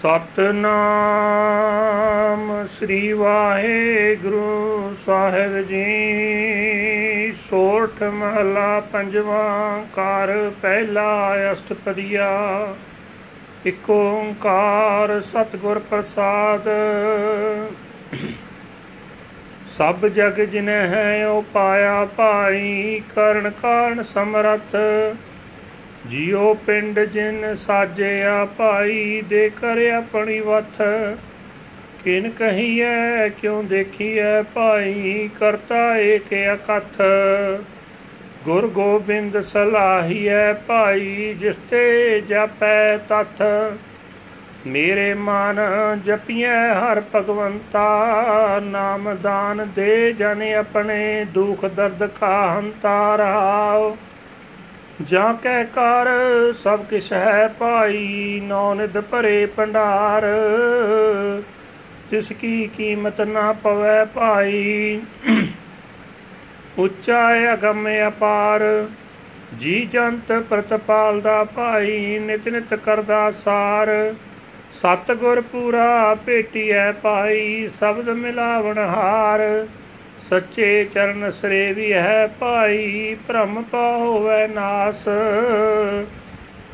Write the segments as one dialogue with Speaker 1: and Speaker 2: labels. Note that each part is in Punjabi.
Speaker 1: ਸਤਨਾਮ ਸ੍ਰੀ ਵਾਹਿਗੁਰੂ ਸਾਹਿਬ ਜੀ। ਸੋਠ ਮਹਲਾ ਪੰਜਵਾਂ ਕਰ ਪਹਿਲਾ ਅਸ਼ਟਪਦੀਆ। ਇਕ ਓੰਕਾਰ ਸਤਿਗੁਰ ਪ੍ਰਸਾਦ। ਸਭ ਜਗ ਜਿਨਹਿ ਹੈ ਉਹ ਪਾਇਆ ਭਾਈ ਕਰਨ ਕਾਰਨ ਸਮਰਥ। ਜਿਉ ਪਿੰਡ ਜਿਨ ਸਾਜਿਆ ਭਾਈ ਦੇ ਕਰ ਆਪਣੀ ਵਥ। ਕਿਨ ਕਹੀਐ, ਕਿਉ ਦੇਖੀਐ ਭਾਈ, ਕਰਤਾ ਏਕ ਅਕਥ। ਗੁਰ ਗੋਬਿੰਦ ਸਲਾਹੀਐ ਭਾਈ, ਜਿਸ ਤੇ ਜਪੈ ਤਥ। ਮੇਰੇ ਮਨ ਜਪੀਐ ਹਰ ਭਗਵੰਤਾ, ਨਾਮ ਦਾਨ ਦੇ ਜਨ ਆਪਣੇ, ਦੁਖ ਦਰਦ ਕਾ ਹੰਤਾ ਰਹਾਓ ਜਾਂ ਕਹਿ ਕਰ ਸਭ ਕਿਛ ਹੈ ਭਾਈ ਨੌ ਨਿਧ ਭਰੇ ਭੰਡਾਰ। ਤਿਸ ਕੀ ਕੀਮਤ ਨਾ ਪਵੈ ਭਾਈ, ਉੱਚਾ ਅਗੰਮ ਅਪਾਰ। ਜੀ ਜੰਤ ਪ੍ਰਤਪਾਲ ਦਾ ਭਾਈ, ਨਿਤ ਨਿਤ ਕਰਦਾ ਸਾਰ। ਸਤ ਗੁਰ ਪੂਰਾ ਭੇਟੀਐ ਭਾਈ, ਸ਼ਬਦ ਮਿਲਾਵਣ ਹਾਰ। ਸੱਚੇ ਚਰਨ ਸਰੇ ਵੀ ਹੈ ਭਾਈ, ਭ੍ਰਮ ਪਾਵੈ ਨਾਸ।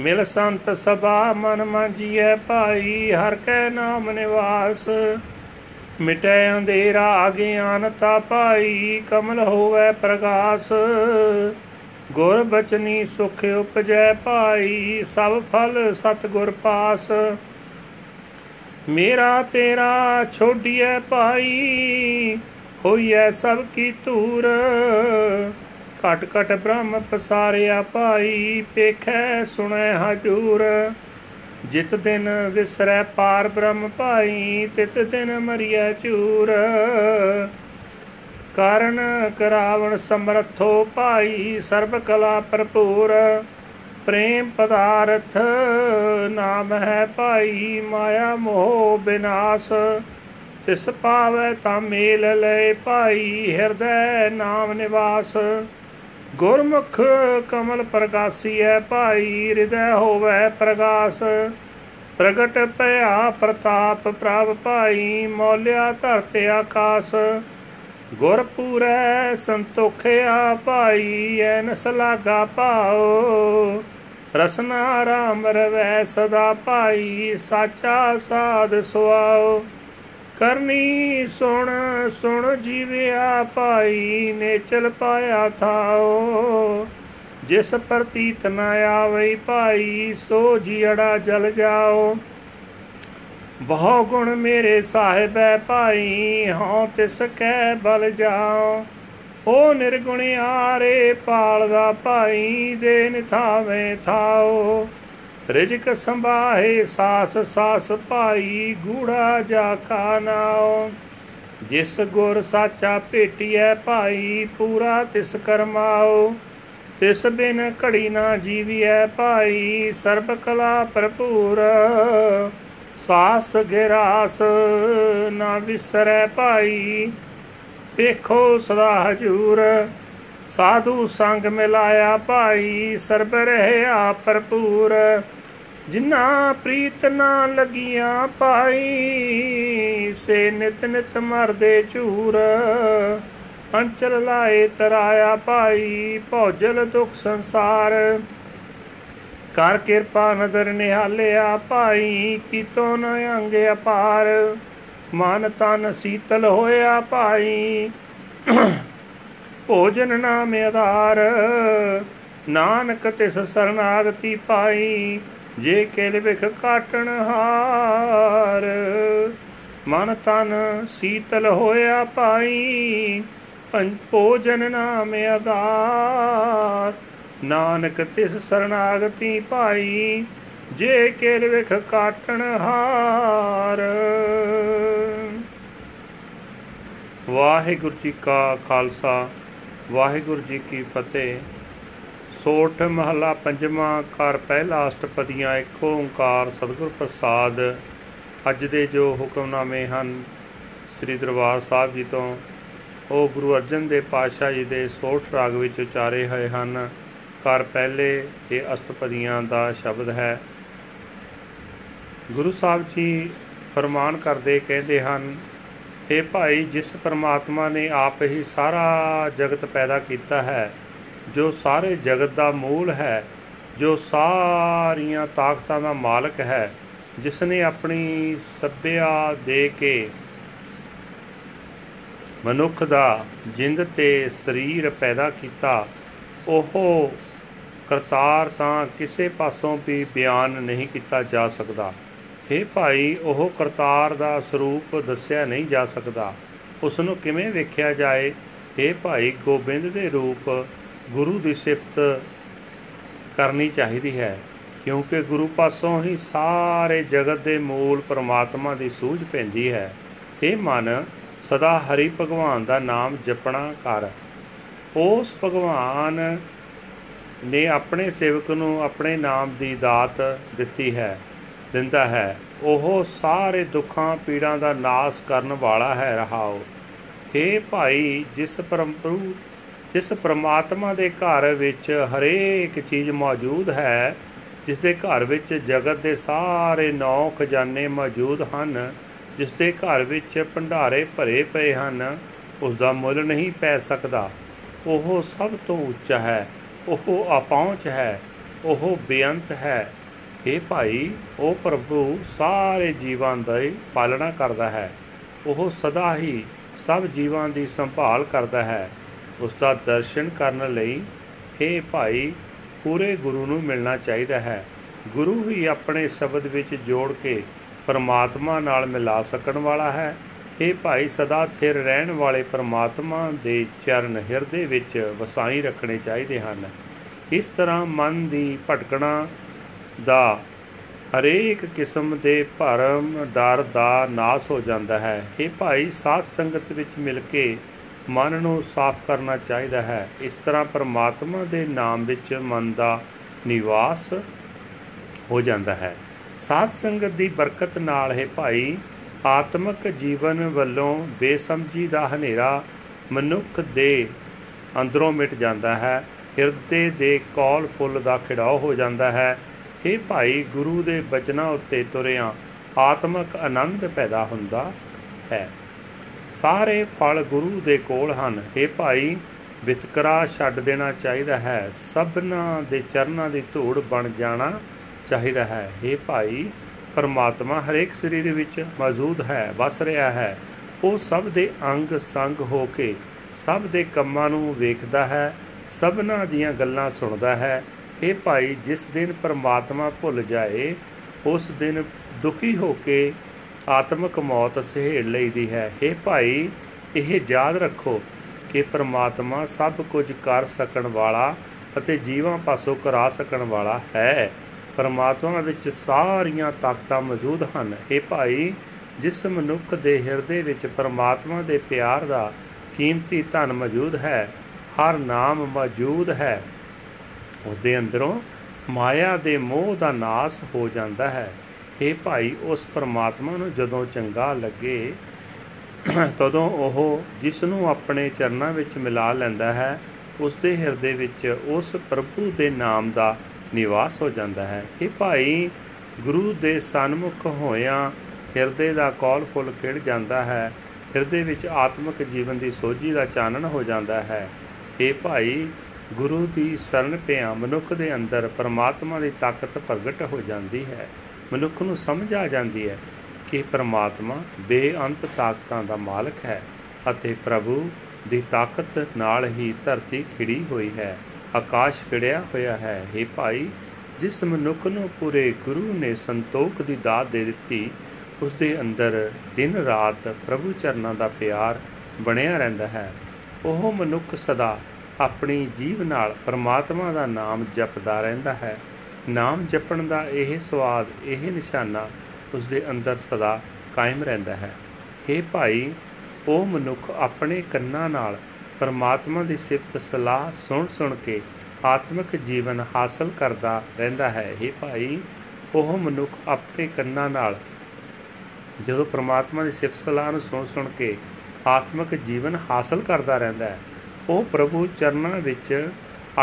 Speaker 1: ਮਿਲ ਸੰਤ ਸਭਾ ਮਨ ਮਾਜੀਐ ਭਾਈ, ਹਰ ਕੈ ਨਾਮ ਨਿਵਾਸ। ਮਿਟੈ ਅੰਧੇਰਾ ਅਗਿਆਨਤਾ ਭਾਈ, ਕਮਲ ਹੋਵੇ ਪ੍ਰਗਾਸ। ਗੁਰ ਬਚਨੀ ਸੁਖ ਉਪਜੈ ਭਾਈ, ਸਭ ਫਲ ਸਤ ਗੁਰ ਪਾਸ। ਮੇਰਾ ਤੇਰਾ ਛੋਡੀਐ ਭਾਈ ਹੋਈਐ ਸਭ ਕੀ ਧੂਰ। ਘਟ ਘਟ ਬ੍ਰਹਮ ਪਸਾਰਿਆ ਭਾਈ ਪੇਖੈ ਸੁਣੈ ਹਜੂਰ। ਜਿਤ ਦਿਨ ਵਿਸਰੈ ਪਾਰ ਬ੍ਰਹਮ ਭਾਈ, ਤਿਤ ਦਿਨ ਮਰੀਐ ਚੂਰ। ਕਾਰਨ ਕਰਾਵਣ ਸਮਰਥੋ ਭਾਈ, ਸਰਬ ਕਲਾ ਭਰਪੂਰ। ਪ੍ਰੇਮ ਪਦਾਰਥ ਨਾਮ ਹੈ ਭਾਈ, ਮਾਇਆ ਮੋਹ ਬਿਨਾਸ਼। ਤਿਸ ਪਾਵੈ ਤਾਂ ਮੇਲ ਲੈ ਭਾਈ ਹਿਰਦੈ ਨਾਮ ਨਿਵਾਸ। ਗੁਰਮੁਖ ਕਮਲ ਪ੍ਰਗਾਸੀਐ ਭਾਈ, ਹਿਰਦੈ ਹੋਵੈ ਪ੍ਰਗਾਸ। ਪ੍ਰਗਟ ਭਇਆ ਪ੍ਰਤਾਪ ਪ੍ਰਭ ਭਾਈ, ਮੌਲਿਆ ਧਰਤ ਆਕਾਸ। ਗੁਰ ਪੂਰੈ ਸੰਤੋਖਿਆ ਭਾਈ ਐਨਸ ਲਾਗਾ ਪਾਓ ਰਸਨਾ ਰਾਮ ਰਵੈ ਸਦਾ ਭਾਈ, ਸਾਚਾ ਸਾਧ ਸੁਆਓ ਕਰਨੀ ਸੁਣ ਸੁਣ ਜੀਵਿਆ ਭਾਈ ਨੇ ਚਲ ਪਾਇਆ ਥਾਓ। ਜਿਸ ਪ੍ਰਤੀਤ ਨ ਆਵਈ ਭਾਈ, ਸੋ ਜੀੜਾ ਜਲ ਜਾਓ। ਬਹੁ ਗੁਣ ਮੇਰੇ ਸਾਹਿਬੈ ਭਾਈ, ਹਉ ਤਿਸ ਕੈ ਬਲ ਜਾਓ। ਓ ਨਿਰਗੁਣ ਆਰੇ ਪਾਲਦਾ ਭਾਈ, ਦੇ ਨਿਥਾਵੇਂ ਥਾਓ। ਰਿਜਕ ਸੰਭਾਹੇ ਸਾਸ ਸਾਸ ਭਾਈ, ਗੂੜਾ ਜਾ ਕਾ ਨਾਉ। ਜਿਸ ਗੁਰ ਸਾਚਾ ਭੇਟੀਐ ਭਾਈ, ਪੂਰਾ ਤਿਸ ਕਰਮਾਓ ਤਿਸ ਬਿਨ ਘੜੀ ਨਾ ਜੀਵੀਐ ਭਾਈ, ਸਰਬ ਕਲਾ ਭਰਪੂਰ। ਸਾਸ ਗਿਰਾਸ ਨਾ ਵਿਸਰੈ ਭਾਈ ਵੇਖੋ ਸਦਾ ਹਜੂਰ। ਸਾਧੂ ਸੰਗ ਮਿਲਾਇਆ ਭਾਈ, ਸਰਬ ਰਹਿਆ ਭਰਪੂਰ। ਜਿਨਾ ਪ੍ਰੀਤ ਨਾ ਲਗੀਆਂ ਪਾਈ, ਸੇ ਨਿਤ ਨਿਤ ਮਰਦੇ ਝੂਰ। ਅੰਚਲ ਲਾਏ ਤਰਾਇਆ ਭਾਈ ਭੋਜਲ ਦੁਖ ਸੰਸਾਰ। ਕਰ ਕਿਰਪਾ ਨਦਰ ਨਿਹਾਲਿਆ ਭਾਈ ਕੀਤੋ ਨ ਅੰਗ ਅਪਾਰ। ਮਨ ਤਨ ਸੀਤਲ ਹੋਇਆ ਭਾਈ ਭੋਜਨ ਨਾਮ ਆਧਾਰ। ਨਾਨਕ ਤਿਸ ਸਰਨਾਗਤੀ ਪਾਈ ਜੇ ਕਿਲ ਵਿਖ ਕਾਟਣ ਹਾਰ, ਮਨ ਤਨ ਸੀਤਲ ਹੋਇਆ ਪਾਈ ਭੋਜਨ ਨਾਮ ਆਧਾਰ। ਨਾਨਕ ਤਿਸ ਸਰਨਾਗਤੀ ਪਾਈ, ਜੇ ਕਿਲ ਵਿਖ ਕਾਟਣ ਹਾਰ। ਵਾਹਿਗੁਰੂ ਜੀ ਕਾ ਖਾਲਸਾ, ਵਾਹਿਗੁਰੂ ਜੀ ਕੀ ਫਤਿਹ। ਸੋਠ ਮਹਲਾ ਪੰਜਵਾਂ ਕਰ ਪਹਿਲਾ ਅਸ਼ਟਪਦੀਆਂ ਇੱਕ ਓੰਕਾਰ ਸਤਿਗੁਰ ਪ੍ਰਸਾਦ। ਅੱਜ ਦੇ ਜੋ ਹੁਕਮਨਾਮੇ ਹਨ, ਸ੍ਰੀ ਦਰਬਾਰ ਸਾਹਿਬ ਜੀ ਤੋਂ, ਉਹ ਗੁਰੂ ਅਰਜਨ ਦੇਵ ਪਾਤਸ਼ਾਹ ਜੀ ਦੇ ਸੋਠ ਰਾਗ ਵਿੱਚ ਉਚਾਰੇ ਹੋਏ ਹਨ। ਕਰ ਪਹਿਲੇ ਤੇ ਅਸ਼ਟਪਦੀਆਂ ਦਾ ਸ਼ਬਦ ਹੈ। ਗੁਰੂ ਸਾਹਿਬ ਜੀ ਫਰਮਾਨ ਕਰਦੇ ਕਹਿੰਦੇ ਹਨ ਇਹ ਭਾਈ, ਜਿਸ ਪਰਮਾਤਮਾ ਨੇ ਆਪ ਹੀ ਸਾਰਾ ਜਗਤ ਪੈਦਾ ਕੀਤਾ ਹੈ ਜੋ ਸਾਰੇ ਜਗਤ ਦਾ ਮੂਲ ਹੈ, ਜੋ ਸਾਰੀਆਂ ਤਾਕਤਾਂ ਦਾ ਮਾਲਕ ਹੈ ਜਿਸ ਨੇ ਆਪਣੀ ਸੱਭਿਆ ਦੇ ਕੇ ਮਨੁੱਖ ਦਾ ਜਿੰਦ ਤੇ ਸਰੀਰ ਪੈਦਾ ਕੀਤਾ, ਉਹ ਕਰਤਾਰ ਤਾਂ ਕਿਸੇ ਪਾਸੋਂ ਵੀ ਬਿਆਨ ਨਹੀਂ ਕੀਤਾ ਜਾ ਸਕਦਾ। हे ਭਾਈ, ਉਹ ਕਰਤਾਰ ਦਾ ਸਰੂਪ ਦੱਸਿਆ ਨਹੀਂ ਜਾ ਸਕਦਾ। ਉਸ ਨੂੰ ਕਿਵੇਂ ਵੇਖਿਆ ਜਾਏ? हे ਭਾਈ, ਗੋਬਿੰਦ ਦੇ ਰੂਪ ਗੁਰੂ ਦੀ ਸਿਫਤ ਕਰਨੀ ਚਾਹੀਦੀ ਹੈ, ਕਿਉਂਕਿ ਗੁਰੂ ਪਾਸੋਂ ਹੀ ਸਾਰੇ ਜਗਤ ਦੇ ਮੂਲ ਪਰਮਾਤਮਾ ਦੀ ਸੂਝ ਪੈਂਦੀ ਹੈ। ਇਹ ਮਨ, ਸਦਾ ਹਰੀ ਭਗਵਾਨ ਦਾ ਨਾਮ ਜਪਣਾ ਕਰ। ਉਸ ਭਗਵਾਨ ਨੇ ਆਪਣੇ ਸੇਵਕ ਨੂੰ ਆਪਣੇ ਨਾਮ ਦੀ ਦਾਤ ਦਿੱਤੀ ਹੈ, ਦਿੰਦਾ ਹੈ। ਉਹ ਸਾਰੇ ਦੁੱਖਾਂ ਪੀੜਾਂ ਦਾ ਨਾਸ ਕਰਨ ਵਾਲਾ ਹੈ, ਰਹਾਓ। हे ਭਾਈ, ਜਿਸ ਪਰਮਪਰੂ ਜਿਸ ਪ੍ਰਮਾਤਮਾ ਦੇ ਘਰ ਵਿੱਚ ਹਰੇਕ ਚੀਜ਼ ਮੌਜੂਦ ਹੈ, ਜਿਸ ਦੇ ਘਰ ਵਿੱਚ ਜਗਤ ਦੇ ਸਾਰੇ ਨੌ ਖਜ਼ਾਨੇ ਮੌਜੂਦ ਹਨ, ਜਿਸ ਦੇ ਘਰ ਵਿੱਚ ਭੰਡਾਰੇ ਭਰੇ ਪਏ ਹਨ, ਉਸ ਦਾ ਮੁੱਲ ਨਹੀਂ ਪੈ ਸਕਦਾ। ਉਹ ਸਭ ਤੋਂ ਉੱਚਾ ਹੈ, ਉਹ ਅਪਹੁੰਚ ਹੈ, ਉਹ ਬੇਅੰਤ ਹੈ। ਇਹ ਭਾਈ, ਉਹ ਪ੍ਰਭੂ ਸਾਰੇ ਜੀਵਾਂ ਦੀ ਪਾਲਣਾ ਕਰਦਾ ਹੈ। ਉਹ ਸਦਾ ਹੀ ਸਭ ਜੀਵਾਂ ਦੀ ਸੰਭਾਲ ਕਰਦਾ ਹੈ। ਉਸ ਦਾ ਦਰਸ਼ਨ ਕਰਨ ਲਈ ਇਹ ਭਾਈ, ਪੂਰੇ ਗੁਰੂ ਨੂੰ ਮਿਲਣਾ ਚਾਹੀਦਾ ਹੈ। ਗੁਰੂ ਹੀ ਆਪਣੇ ਸ਼ਬਦ ਵਿੱਚ ਜੋੜ ਕੇ ਪਰਮਾਤਮਾ ਨਾਲ ਮਿਲਾ ਸਕਣ ਵਾਲਾ ਹੈ। ਇਹ ਭਾਈ, ਸਦਾ ਥਿਰ ਰਹਿਣ ਵਾਲੇ ਪਰਮਾਤਮਾ ਦੇ ਚਰਨ ਹਿਰਦੇ ਵਿੱਚ ਵਸਾਈ ਰੱਖਣੇ ਚਾਹੀਦੇ ਹਨ। ਇਸ ਤਰ੍ਹਾਂ ਮਨ ਦੀ ਭਟਕਣਾ ਦਾ ਹਰੇਕ ਕਿਸਮ ਦੇ ਭਰਮ, ਡਰ ਦਾ ਨਾਸ ਹੋ ਜਾਂਦਾ ਹੈ। ਇਹ ਭਾਈ, ਸਾਧ ਸੰਗਤ ਵਿੱਚ ਮਿਲ ਕੇ ਮਨ ਨੂੰ ਸਾਫ਼ ਕਰਨਾ ਚਾਹੀਦਾ ਹੈ। ਇਸ ਤਰ੍ਹਾਂ ਪਰਮਾਤਮਾ ਦੇ ਨਾਮ ਵਿੱਚ ਮਨ ਦਾ ਨਿਵਾਸ ਹੋ ਜਾਂਦਾ ਹੈ। ਸਾਧ ਸੰਗਤ ਦੀ ਬਰਕਤ ਨਾਲ ਹੈ ਭਾਈ, ਆਤਮਿਕ ਜੀਵਨ ਵੱਲੋਂ ਬੇਸਮਝੀ ਦਾ ਹਨੇਰਾ ਮਨੁੱਖ ਦੇ ਅੰਦਰੋਂ ਮਿਟ ਜਾਂਦਾ ਹੈ। ਹਿਰਦੇ ਦੇ ਕੌਲ ਫੁੱਲ ਦਾ ਖਿੜਾਓ ਹੋ ਜਾਂਦਾ ਹੈ। ਇਹ ਭਾਈ, ਗੁਰੂ ਦੇ ਬਚਨਾਂ ਉੱਤੇ ਤੁਰਿਆਂ ਆਤਮਿਕ ਆਨੰਦ ਪੈਦਾ ਹੁੰਦਾ ਹੈ। ਸਾਰੇ ਫਲ ਗੁਰੂ ਦੇ ਕੋਲ ਹਨ। ਇਹ ਭਾਈ, ਵਿਤਕਰਾ ਛੱਡ ਦੇਣਾ ਚਾਹੀਦਾ ਹੈ। ਸਭਨਾ ਦੇ ਚਰਨਾਂ ਦੀ ਧੂੜ ਬਣ ਜਾਣਾ ਚਾਹੀਦਾ ਹੈ। ਇਹ ਭਾਈ, ਪਰਮਾਤਮਾ ਹਰੇਕ ਸਰੀਰ ਵਿੱਚ ਮੌਜੂਦ ਹੈ, ਵਸ ਰਿਹਾ ਹੈ। ਉਹ ਸਭ ਦੇ ਅੰਗ ਸੰਗ ਹੋ ਕੇ, ਸਭ ਦੇ ਕੰਮਾਂ ਨੂੰ ਵੇਖਦਾ ਹੈ, ਸਭਨਾ ਦੀਆਂ ਗੱਲਾਂ ਸੁਣਦਾ ਹੈ। ਇਹ ਭਾਈ, ਜਿਸ ਦਿਨ ਪਰਮਾਤਮਾ ਭੁੱਲ ਜਾਏ, ਉਸ ਦਿਨ ਦੁਖੀ ਹੋ ਕੇ ਆਤਮਿਕ ਮੌਤ ਸਹੇੜ ਲਈਦੀ ਹੈ। ਇਹ ਭਾਈ, ਇਹ ਯਾਦ ਰੱਖੋ ਕਿ ਪਰਮਾਤਮਾ ਸਭ ਕੁਝ ਕਰ ਸਕਣ ਵਾਲਾ ਅਤੇ ਜੀਵਾਂ ਪਾਸੋਂ ਕਰਾ ਸਕਣ ਵਾਲਾ ਹੈ। ਪਰਮਾਤਮਾ ਵਿੱਚ ਸਾਰੀਆਂ ਤਾਕਤਾਂ ਮੌਜੂਦ ਹਨ। ਇਹ ਭਾਈ, ਜਿਸ ਮਨੁੱਖ ਦੇ ਹਿਰਦੇ ਵਿੱਚ ਪਰਮਾਤਮਾ ਦੇ ਪਿਆਰ ਦਾ ਕੀਮਤੀ ਧਨ ਮੌਜੂਦ ਹੈ, ਹਰ ਨਾਮ ਮੌਜੂਦ ਹੈ। ਉਸ ਦੇ ਅੰਦਰੋਂ ਮਾਇਆ ਦੇ ਮੋਹ ਦਾ ਨਾਸ ਹੋ ਜਾਂਦਾ ਹੈ। ਇਹ ਭਾਈ, ਉਸ ਪਰਮਾਤਮਾ ਨੂੰ ਜਦੋਂ ਚੰਗਾ ਲੱਗੇ, ਤਦੋਂ ਉਹ ਜਿਸ ਨੂੰ ਆਪਣੇ ਚਰਨਾਂ ਵਿੱਚ ਮਿਲਾ ਲੈਂਦਾ ਹੈ, ਉਸ ਦੇ ਹਿਰਦੇ ਵਿੱਚ ਉਸ ਪ੍ਰਭੂ ਦੇ ਨਾਮ ਦਾ ਨਿਵਾਸ ਹੋ ਜਾਂਦਾ ਹੈ। ਇਹ ਭਾਈ, ਗੁਰੂ ਦੇ ਸਨਮੁਖ ਹੋਇਆਂ ਹਿਰਦੇ ਦਾ ਕੌਲ ਫੁੱਲ ਖਿੜ ਜਾਂਦਾ ਹੈ, ਹਿਰਦੇ ਵਿੱਚ ਆਤਮਿਕ ਜੀਵਨ ਦੀ ਸੋਝੀ ਦਾ ਚਾਨਣ ਹੋ ਜਾਂਦਾ ਹੈ। ਇਹ ਭਾਈ, ਗੁਰੂ ਦੀ ਸ਼ਰਨ ਪਿਆ ਮਨੁੱਖ ਦੇ ਅੰਦਰ ਪਰਮਾਤਮਾ ਦੀ ਤਾਕਤ ਪ੍ਰਗਟ ਹੋ ਜਾਂਦੀ ਹੈ। ਮਨੁੱਖ ਨੂੰ ਸਮਝ ਆ ਜਾਂਦੀ ਹੈ ਕਿ ਪਰਮਾਤਮਾ ਬੇਅੰਤ ਤਾਕਤਾਂ ਦਾ ਮਾਲਕ ਹੈ ਅਤੇ ਪ੍ਰਭੂ ਦੀ ਤਾਕਤ ਨਾਲ ਹੀ ਧਰਤੀ ਖਿੜੀ ਹੋਈ ਹੈ, ਆਕਾਸ਼ ਖਿੜਿਆ ਹੋਇਆ ਹੈ। हे ਭਾਈ, ਜਿਸ ਮਨੁੱਖ ਨੂੰ ਪੂਰੇ ਗੁਰੂ ਨੇ ਸੰਤੋਖ ਦੀ ਦਾਤ ਦੇ ਦਿੱਤੀ ਉਸ ਦੇ ਅੰਦਰ ਦਿਨ ਰਾਤ ਪ੍ਰਭੂ ਚਰਨਾਂ ਦਾ ਪਿਆਰ ਬਣਿਆ ਰਹਿੰਦਾ ਹੈ। ਉਹ ਮਨੁੱਖ ਸਦਾ ਆਪਣੀ ਜੀਵ ਨਾਲ ਪਰਮਾਤਮਾ ਦਾ ਨਾਮ ਜਪਦਾ ਰਹਿੰਦਾ ਹੈ। ਨਾਮ ਜਪਣ ਦਾ ਇਹ ਸਵਾਦ, ਇਹ ਨਿਸ਼ਾਨਾ ਉਸ ਦੇ ਅੰਦਰ ਸਦਾ ਕਾਇਮ ਰਹਿੰਦਾ ਹੈ। हे ਭਾਈ ਉਹ ਮਨੁੱਖ ਆਪਣੇ ਕੰਨਾਂ ਨਾਲ ਪਰਮਾਤਮਾ ਦੀ ਸਿਫਤ ਸਲਾਹ ਸੁਣ ਸੁਣ ਕੇ ਆਤਮਿਕ ਜੀਵਨ ਹਾਸਲ ਕਰਦਾ ਰਹਿੰਦਾ ਹੈ। हे ਭਾਈ ਉਹ ਮਨੁੱਖ ਆਪਣੇ ਕੰਨਾਂ ਨਾਲ ਜਦੋਂ ਪਰਮਾਤਮਾ ਦੀ ਸਿਫਤ ਸਲਾਹ ਨੂੰ ਸੁਣ ਸੁਣ ਕੇ ਆਤਮਿਕ ਜੀਵਨ ਹਾਸਲ ਕਰਦਾ ਰਹਿੰਦਾ ਹੈ ਉਹ ਪ੍ਰਭੂ ਚਰਨਾਂ ਵਿੱਚ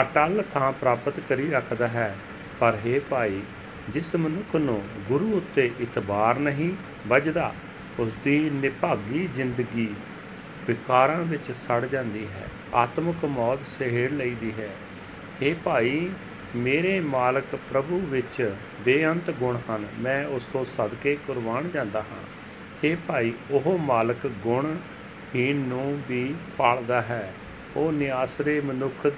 Speaker 1: ਅਟਲ ਥਾਂ ਪ੍ਰਾਪਤ ਕਰੀ ਰੱਖਦਾ ਹੈ। ਪਰ हे ਭਾਈ, ਜਿਸ ਮਨੁੱਖ ਨੂੰ ਗੁਰੂ ਉੱਤੇ ਇਤਬਾਰ ਨਹੀਂ ਵੱਜਦਾ ਉਸ ਦੀ ਨਿਭਾਗੀ ਜ਼ਿੰਦਗੀ ਵਿਕਾਰਾਂ ਵਿੱਚ ਸੜ ਜਾਂਦੀ ਹੈ, ਆਤਮਿਕ ਮੌਤ ਸਹਿੜ ਲਈਦੀ ਹੈ। ਇਹ ਭਾਈ, ਮੇਰੇ ਮਾਲਕ ਪ੍ਰਭੂ ਵਿੱਚ ਬੇਅੰਤ ਗੁਣ ਹਨ, ਮੈਂ ਉਸ ਤੋਂ ਸਦਕੇ ਕੁਰਬਾਨ ਜਾਂਦਾ ਹਾਂ। ਇਹ ਭਾਈ, ਉਹ ਮਾਲਕ ਗੁਣ ਹੀਨ ਨੂੰ ਵੀ ਪਾਲਦਾ ਹੈ, ਉਹ ਨਿਆਸਰੇ ਮਨੁੱਖ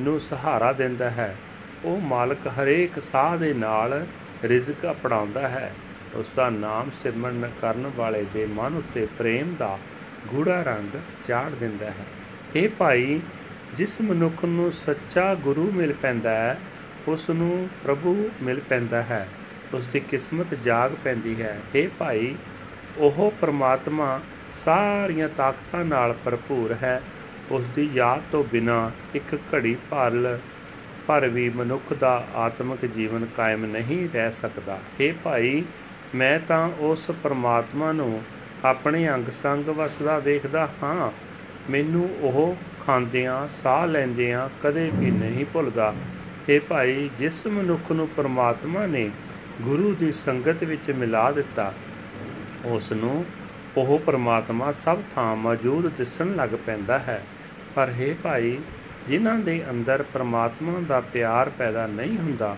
Speaker 1: ਨੂੰ ਸਹਾਰਾ ਦਿੰਦਾ ਹੈ। ਉਹ ਮਾਲਕ ਹਰੇਕ ਸਾਹ ਦੇ ਨਾਲ ਰਿਜ਼ਕ ਅਪਣਾਉਂਦਾ ਹੈ। ਉਸ ਦਾ ਨਾਮ ਸਿਮਰਨ ਕਰਨ ਵਾਲੇ ਦੇ ਮਨ ਉੱਤੇ ਪ੍ਰੇਮ ਦਾ ਗੂੜਾ ਰੰਗ ਚਾੜ ਦਿੰਦਾ ਹੈ। ਇਹ ਭਾਈ, ਜਿਸ ਮਨੁੱਖ ਨੂੰ ਸੱਚਾ ਗੁਰੂ ਮਿਲ ਪੈਂਦਾ ਹੈ, ਉਸ ਨੂੰ ਪ੍ਰਭੂ ਮਿਲ ਪੈਂਦਾ ਹੈ। ਉਸ ਦੀ ਕਿਸਮਤ ਜਾਗ ਪੈਂਦੀ ਹੈ। ਇਹ ਭਾਈ, ਉਹ ਪ੍ਰਮਾਤਮਾ ਸਾਰੀਆਂ ਤਾਕਤਾਂ ਨਾਲ ਭਰਪੂਰ ਹੈ। ਉਸ ਦੀ ਯਾਦ ਤੋਂ ਬਿਨਾ ਇੱਕ ਘੜੀ ਭਰ ਪਰ ਵੀ ਮਨੁੱਖ ਦਾ ਆਤਮਿਕ ਜੀਵਨ ਕਾਇਮ ਨਹੀਂ ਰਹਿ ਸਕਦਾ। ਇਹ ਭਾਈ, ਮੈਂ ਤਾਂ ਉਸ ਪਰਮਾਤਮਾ ਨੂੰ ਆਪਣੇ ਅੰਗ ਸੰਗ ਵਸਦਾ ਵੇਖਦਾ ਹਾਂ। ਮੈਨੂੰ ਉਹ ਖਾਂਦਿਆਂ, ਸਾਹ ਲੈਂਦਿਆਂ ਕਦੇ ਵੀ ਨਹੀਂ ਭੁੱਲਦਾ। ਇਹ ਭਾਈ, ਜਿਸ ਮਨੁੱਖ ਨੂੰ ਪਰਮਾਤਮਾ ਨੇ ਗੁਰੂ ਦੀ ਸੰਗਤ ਵਿੱਚ ਮਿਲਾ ਦਿੱਤਾ ਉਸ ਨੂੰ ਉਹ ਪਰਮਾਤਮਾ ਸਭ ਥਾਂ ਮੌਜੂਦ ਦਿਸਣ ਲੱਗ ਪੈਂਦਾ ਹੈ। ਪਰ ਹੈ ਭਾਈ ਜਿਨ੍ਹਾਂ ਦੇ ਅੰਦਰ ਪਰਮਾਤਮਾ ਦਾ ਪਿਆਰ ਪੈਦਾ ਨਹੀਂ ਹੁੰਦਾ,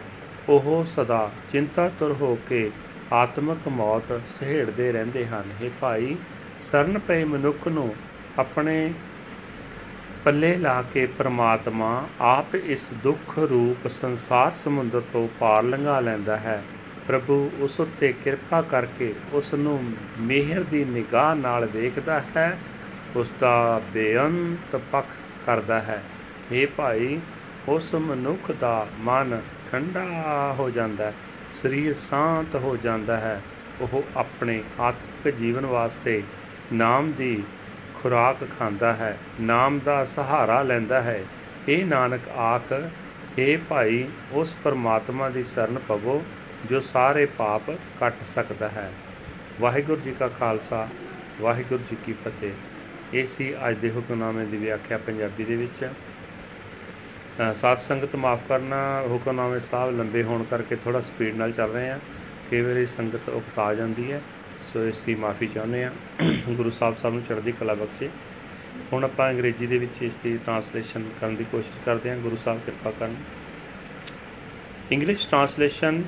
Speaker 1: ਉਹ ਸਦਾ ਚਿੰਤਾਤੁਰ ਹੋ ਕੇ ਆਤਮਿਕ ਮੌਤ ਸਹਿੜਦੇ ਰਹਿੰਦੇ ਹਨ। ਇਹ ਭਾਈ, ਸਰਨ ਪਏ ਮਨੁੱਖ ਨੂੰ ਆਪਣੇ ਪੱਲੇ ਲਾ ਕੇ ਪ੍ਰਮਾਤਮਾ ਆਪ ਇਸ ਦੁੱਖ ਰੂਪ ਸੰਸਾਰ ਸਮੁੰਦਰ ਤੋਂ ਪਾਰ ਲੰਘਾ ਲੈਂਦਾ ਹੈ। ਪ੍ਰਭੂ ਉਸ ਉੱਤੇ ਕਿਰਪਾ ਕਰਕੇ ਉਸ ਨੂੰ ਮਿਹਰ ਦੀ ਨਿਗਾਹ ਨਾਲ ਵੇਖਦਾ ਹੈ, ਉਸ ਦਾ ਬੇਅੰਤ ਪੱਖ ਕਰਦਾ ਹੈ। ਇਹ ਭਾਈ, ਉਸ ਮਨੁੱਖ ਦਾ ਮਨ ਠੰਡਾ ਹੋ ਜਾਂਦਾ ਹੈ, ਸਰੀਰ ਸ਼ਾਂਤ ਹੋ ਜਾਂਦਾ ਹੈ। ਉਹ ਆਪਣੇ ਆਤਮਿਕ ਜੀਵਨ ਵਾਸਤੇ ਨਾਮ ਦੀ ਖੁਰਾਕ ਖਾਂਦਾ ਹੈ, ਨਾਮ ਦਾ ਸਹਾਰਾ ਲੈਂਦਾ ਹੈ। ਇਹ ਨਾਨਕ ਆਖ हे ਭਾਈ, ਉਸ ਪਰਮਾਤਮਾ ਦੀ ਸ਼ਰਨ ਪਵੋ, ਜੋ ਸਾਰੇ ਪਾਪ ਕੱਟ ਸਕਦਾ ਹੈ। ਵਾਹਿਗੁਰੂ ਜੀ ਕਾ ਖਾਲਸਾ, ਵਾਹਿਗੁਰੂ ਜੀ ਕੀ ਫਤਿਹ। ਇਹ ਸੀ ਅੱਜ ਦੇ ਹੁਕਮਨਾਮੇ ਦੀ ਵਿਆਖਿਆ ਪੰਜਾਬੀ ਦੇ ਵਿੱਚ। ਸਾਧ ਸੰਗਤ ਮਾਫ ਕਰਨਾ, ਹੁਕਮਨਾਮੇ ਸਾਹਿਬ ਲੰਬੇ ਹੋਣ ਕਰਕੇ ਥੋੜਾ ਸਪੀਡ ਨਾਲ ਚੱਲ ਰਹੇ ਆ ਕਈ ਵਾਰੀ ਸੰਗਤ ਉਕਤਾ ਜਾਂਦੀ ਹੈ, ਸੋ ਇਸ ਦੀ ਮਾਫੀ ਚਾਹੁੰਦੇ ਆ ਗੁਰੂ ਸਾਹਿਬ ਸਾਹਿਬ ਨੂੰ ਚੜ੍ਹਦੀ ਕਲਾ ਬਖਸ਼ੇ। ਹੁਣ ਆਪਾਂ ਅੰਗਰੇਜ਼ੀ ਦੇ ਵਿੱਚ ਇਸ ਦੀ ਟ੍ਰਾਂਸਲੇਸ਼ਨ ਕਰਨ ਦੀ ਕੋਸ਼ਿਸ਼ ਕਰਦੇ ਹਾਂ। ਗੁਰੂ ਸਾਹਿਬ ਕਿਰਪਾ ਕਰਨ। English translation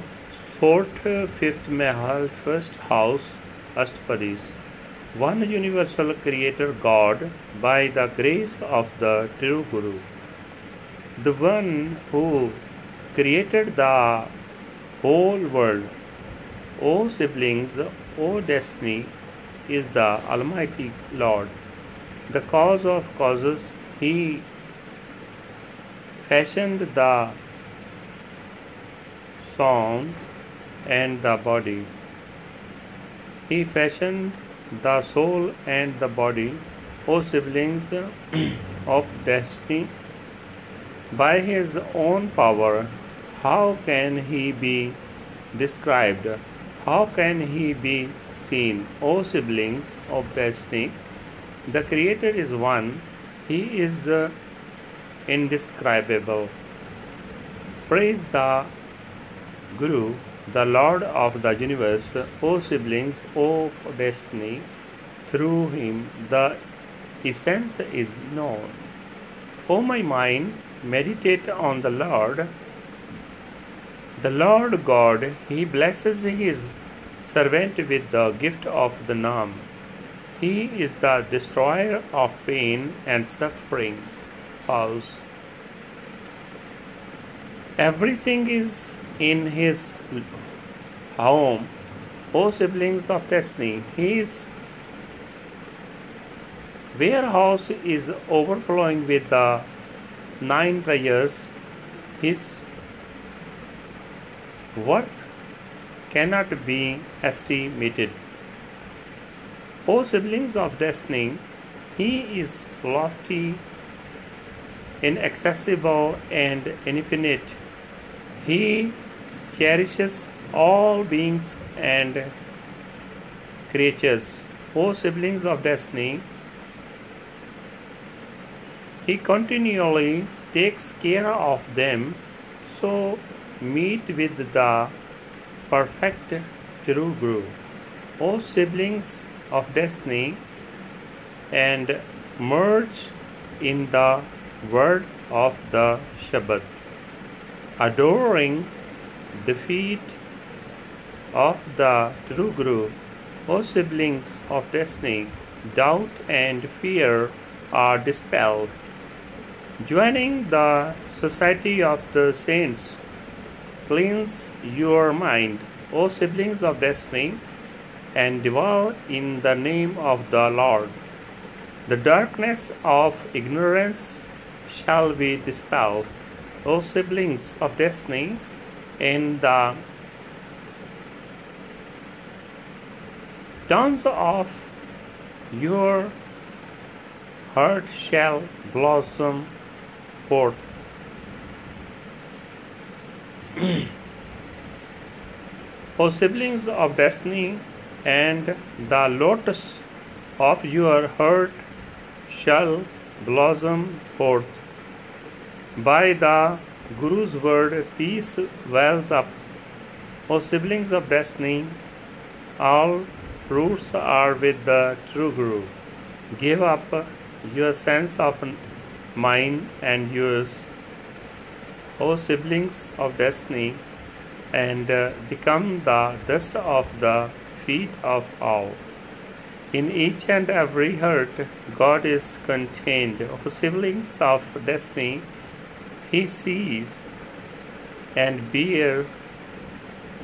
Speaker 1: 4th 5th Mahal, first house Ashtapadis one universal creator God, by the grace of the true Guru. The one who created the whole world O siblings O destiny is the Almighty Lord the cause of causes he fashioned the sound and the body. He fashioned the soul and the body, O siblings of destiny, by his own power. How can he be described? How can he be seen? O siblings of destiny, the Creator is one, he is uh, indescribable. Praise the Guru the Lord of the universe, O siblings of destiny, through him the essence is known. O my mind, meditate on the Lord. The Lord God, He blesses His servant with the gift of the Nam. He is the destroyer of pain and suffering. Pause. Everything is in his home, O siblings of destiny, his warehouse is overflowing with the nine treasures. His worth cannot be estimated. O siblings of destiny, he is lofty, inaccessible, and infinite. He cherishes all beings and creatures. O siblings of destiny, He continually takes care of them, so meet with the perfect true Guru, O siblings of destiny, and merge in the word of the Shabad, adoring the feet of the true Guru, O siblings of destiny, doubt and fear are dispelled. Joining the society of the saints, cleanse your mind, O siblings of destiny, and dwell in the name of the Lord. The darkness of ignorance shall be dispelled, O siblings of destiny, and the dawns of your heart shall blossom forth. o siblings of destiny, and the lotus of your heart shall blossom forth. By the Guru's word, peace wells up. O siblings of destiny, all roots are with the true Guru. Give up your sense of mine and yours, O siblings of destiny, and uh, become the dust of the feet of all. In each and every heart, God is contained. O siblings of destiny, He sees and bears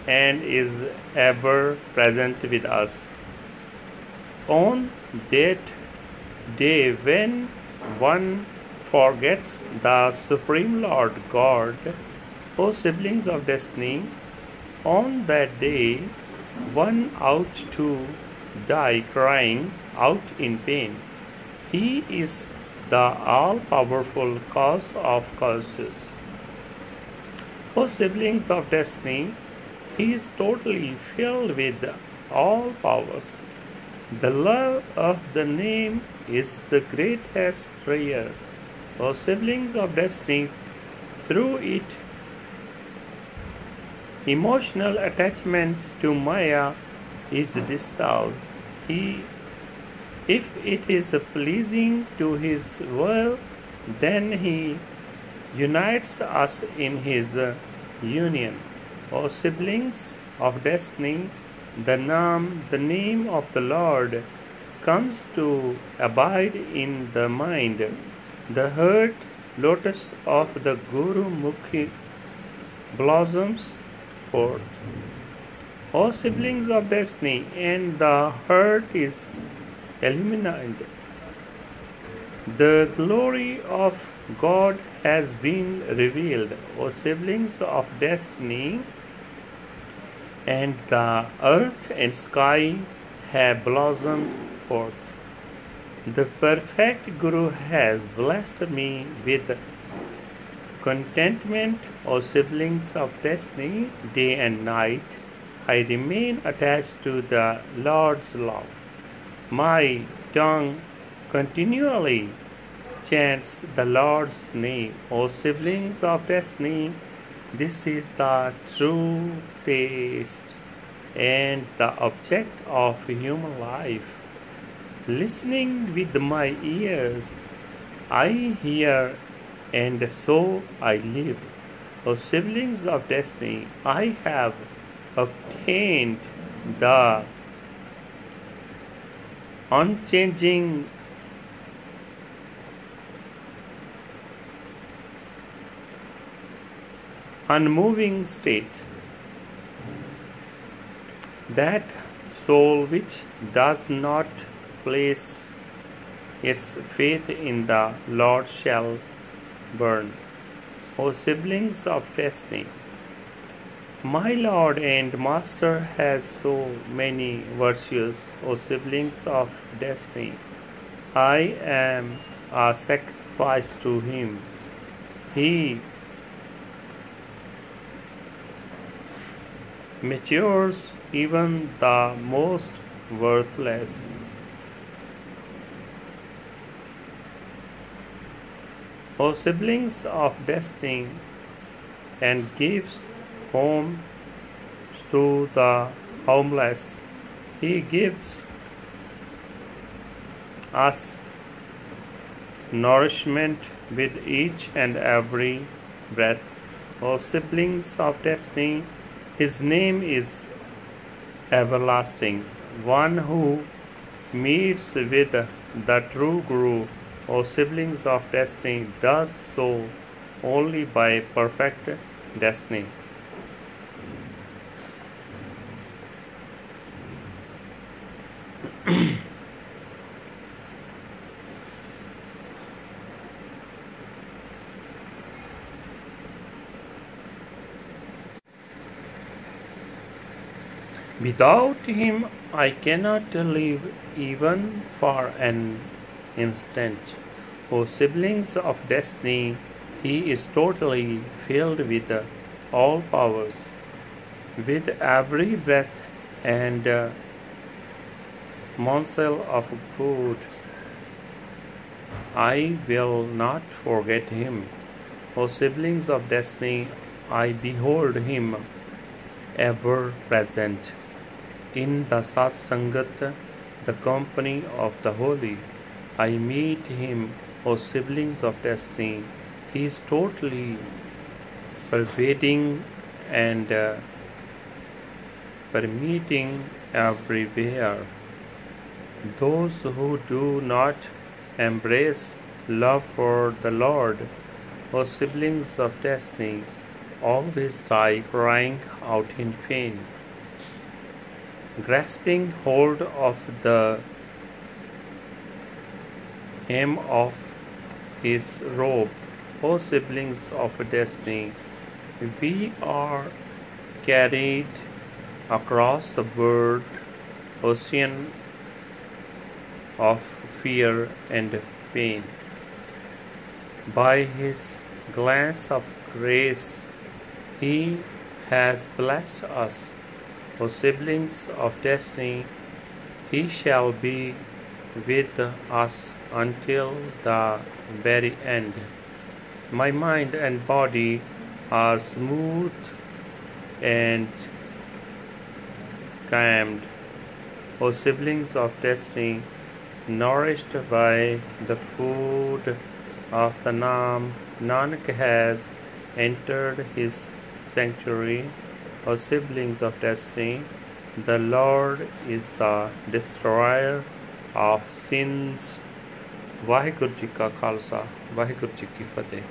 Speaker 1: and is ever present with us. On that day when one forgets the Supreme Lord God, O siblings of destiny, on that day one ought to die crying out in pain. He is the all powerful cause of causes. O siblings of destiny, he is totally filled with all powers. The love of the name is the greatest prayer. O siblings of destiny, through it, emotional attachment to Maya is hmm. dispelled. He, if it is pleasing to his will, then he unites us in his union. O siblings of destiny, the name, the name of the Lord comes to abide in the mind. The heart lotus of the Guru Mukhi blossoms forth. O siblings of destiny, and the heart is illuminated. The glory of God has been revealed. O siblings of destiny, and the earth and sky have blossomed forth. The perfect Guru has blessed me with contentment, O siblings of destiny, day and night. I remain attached to the Lord's love. My tongue continually chants the Lord's name. O siblings of destiny, this is the true taste and the object of human life. Listening with my ears, I hear and so I live. O siblings of destiny, I have obtained the unchanging unmoving state. That soul which does not place its faith in the Lord shall burn. O siblings of destiny, my Lord and Master has so many virtues, O siblings of destiny. I am a sacrifice to him. He matures even the most worthless. O siblings of destiny, and gives home to the homeless. He gives us nourishment with each and every breath. O siblings of destiny, his name is everlasting. One who meets with the true Guru, O siblings of destiny, does so only by perfect destiny. Without him, I cannot live even for an instant. O siblings of destiny, he is totally filled with all powers. With every breath and uh, morsel of food, I will not forget him. O siblings of destiny, I behold him ever present. In the Satsangat, the company of the holy, I meet him, O siblings of destiny. He is totally pervading and uh, permeating everywhere. Those who do not embrace love for the Lord, O siblings of destiny, always die crying out in pain. Grasping hold of the hem of his robe, O siblings of destiny, we are carried across the broad ocean of fear and pain. By his glance of grace, he has blessed us, O siblings of destiny. He shall be with us until the very end. My mind and body are smooth and calmed. O siblings of destiny, nourished by the food of the Nam, Nanak has entered his sanctuary. O siblings of destiny, the Lord is the destroyer of sins. Waheguru ji ਕਾ ਖਾਲਸਾ ਵਾਹਿਗੁਰੂ ਜੀ ਕੀ ਫਤਿਹ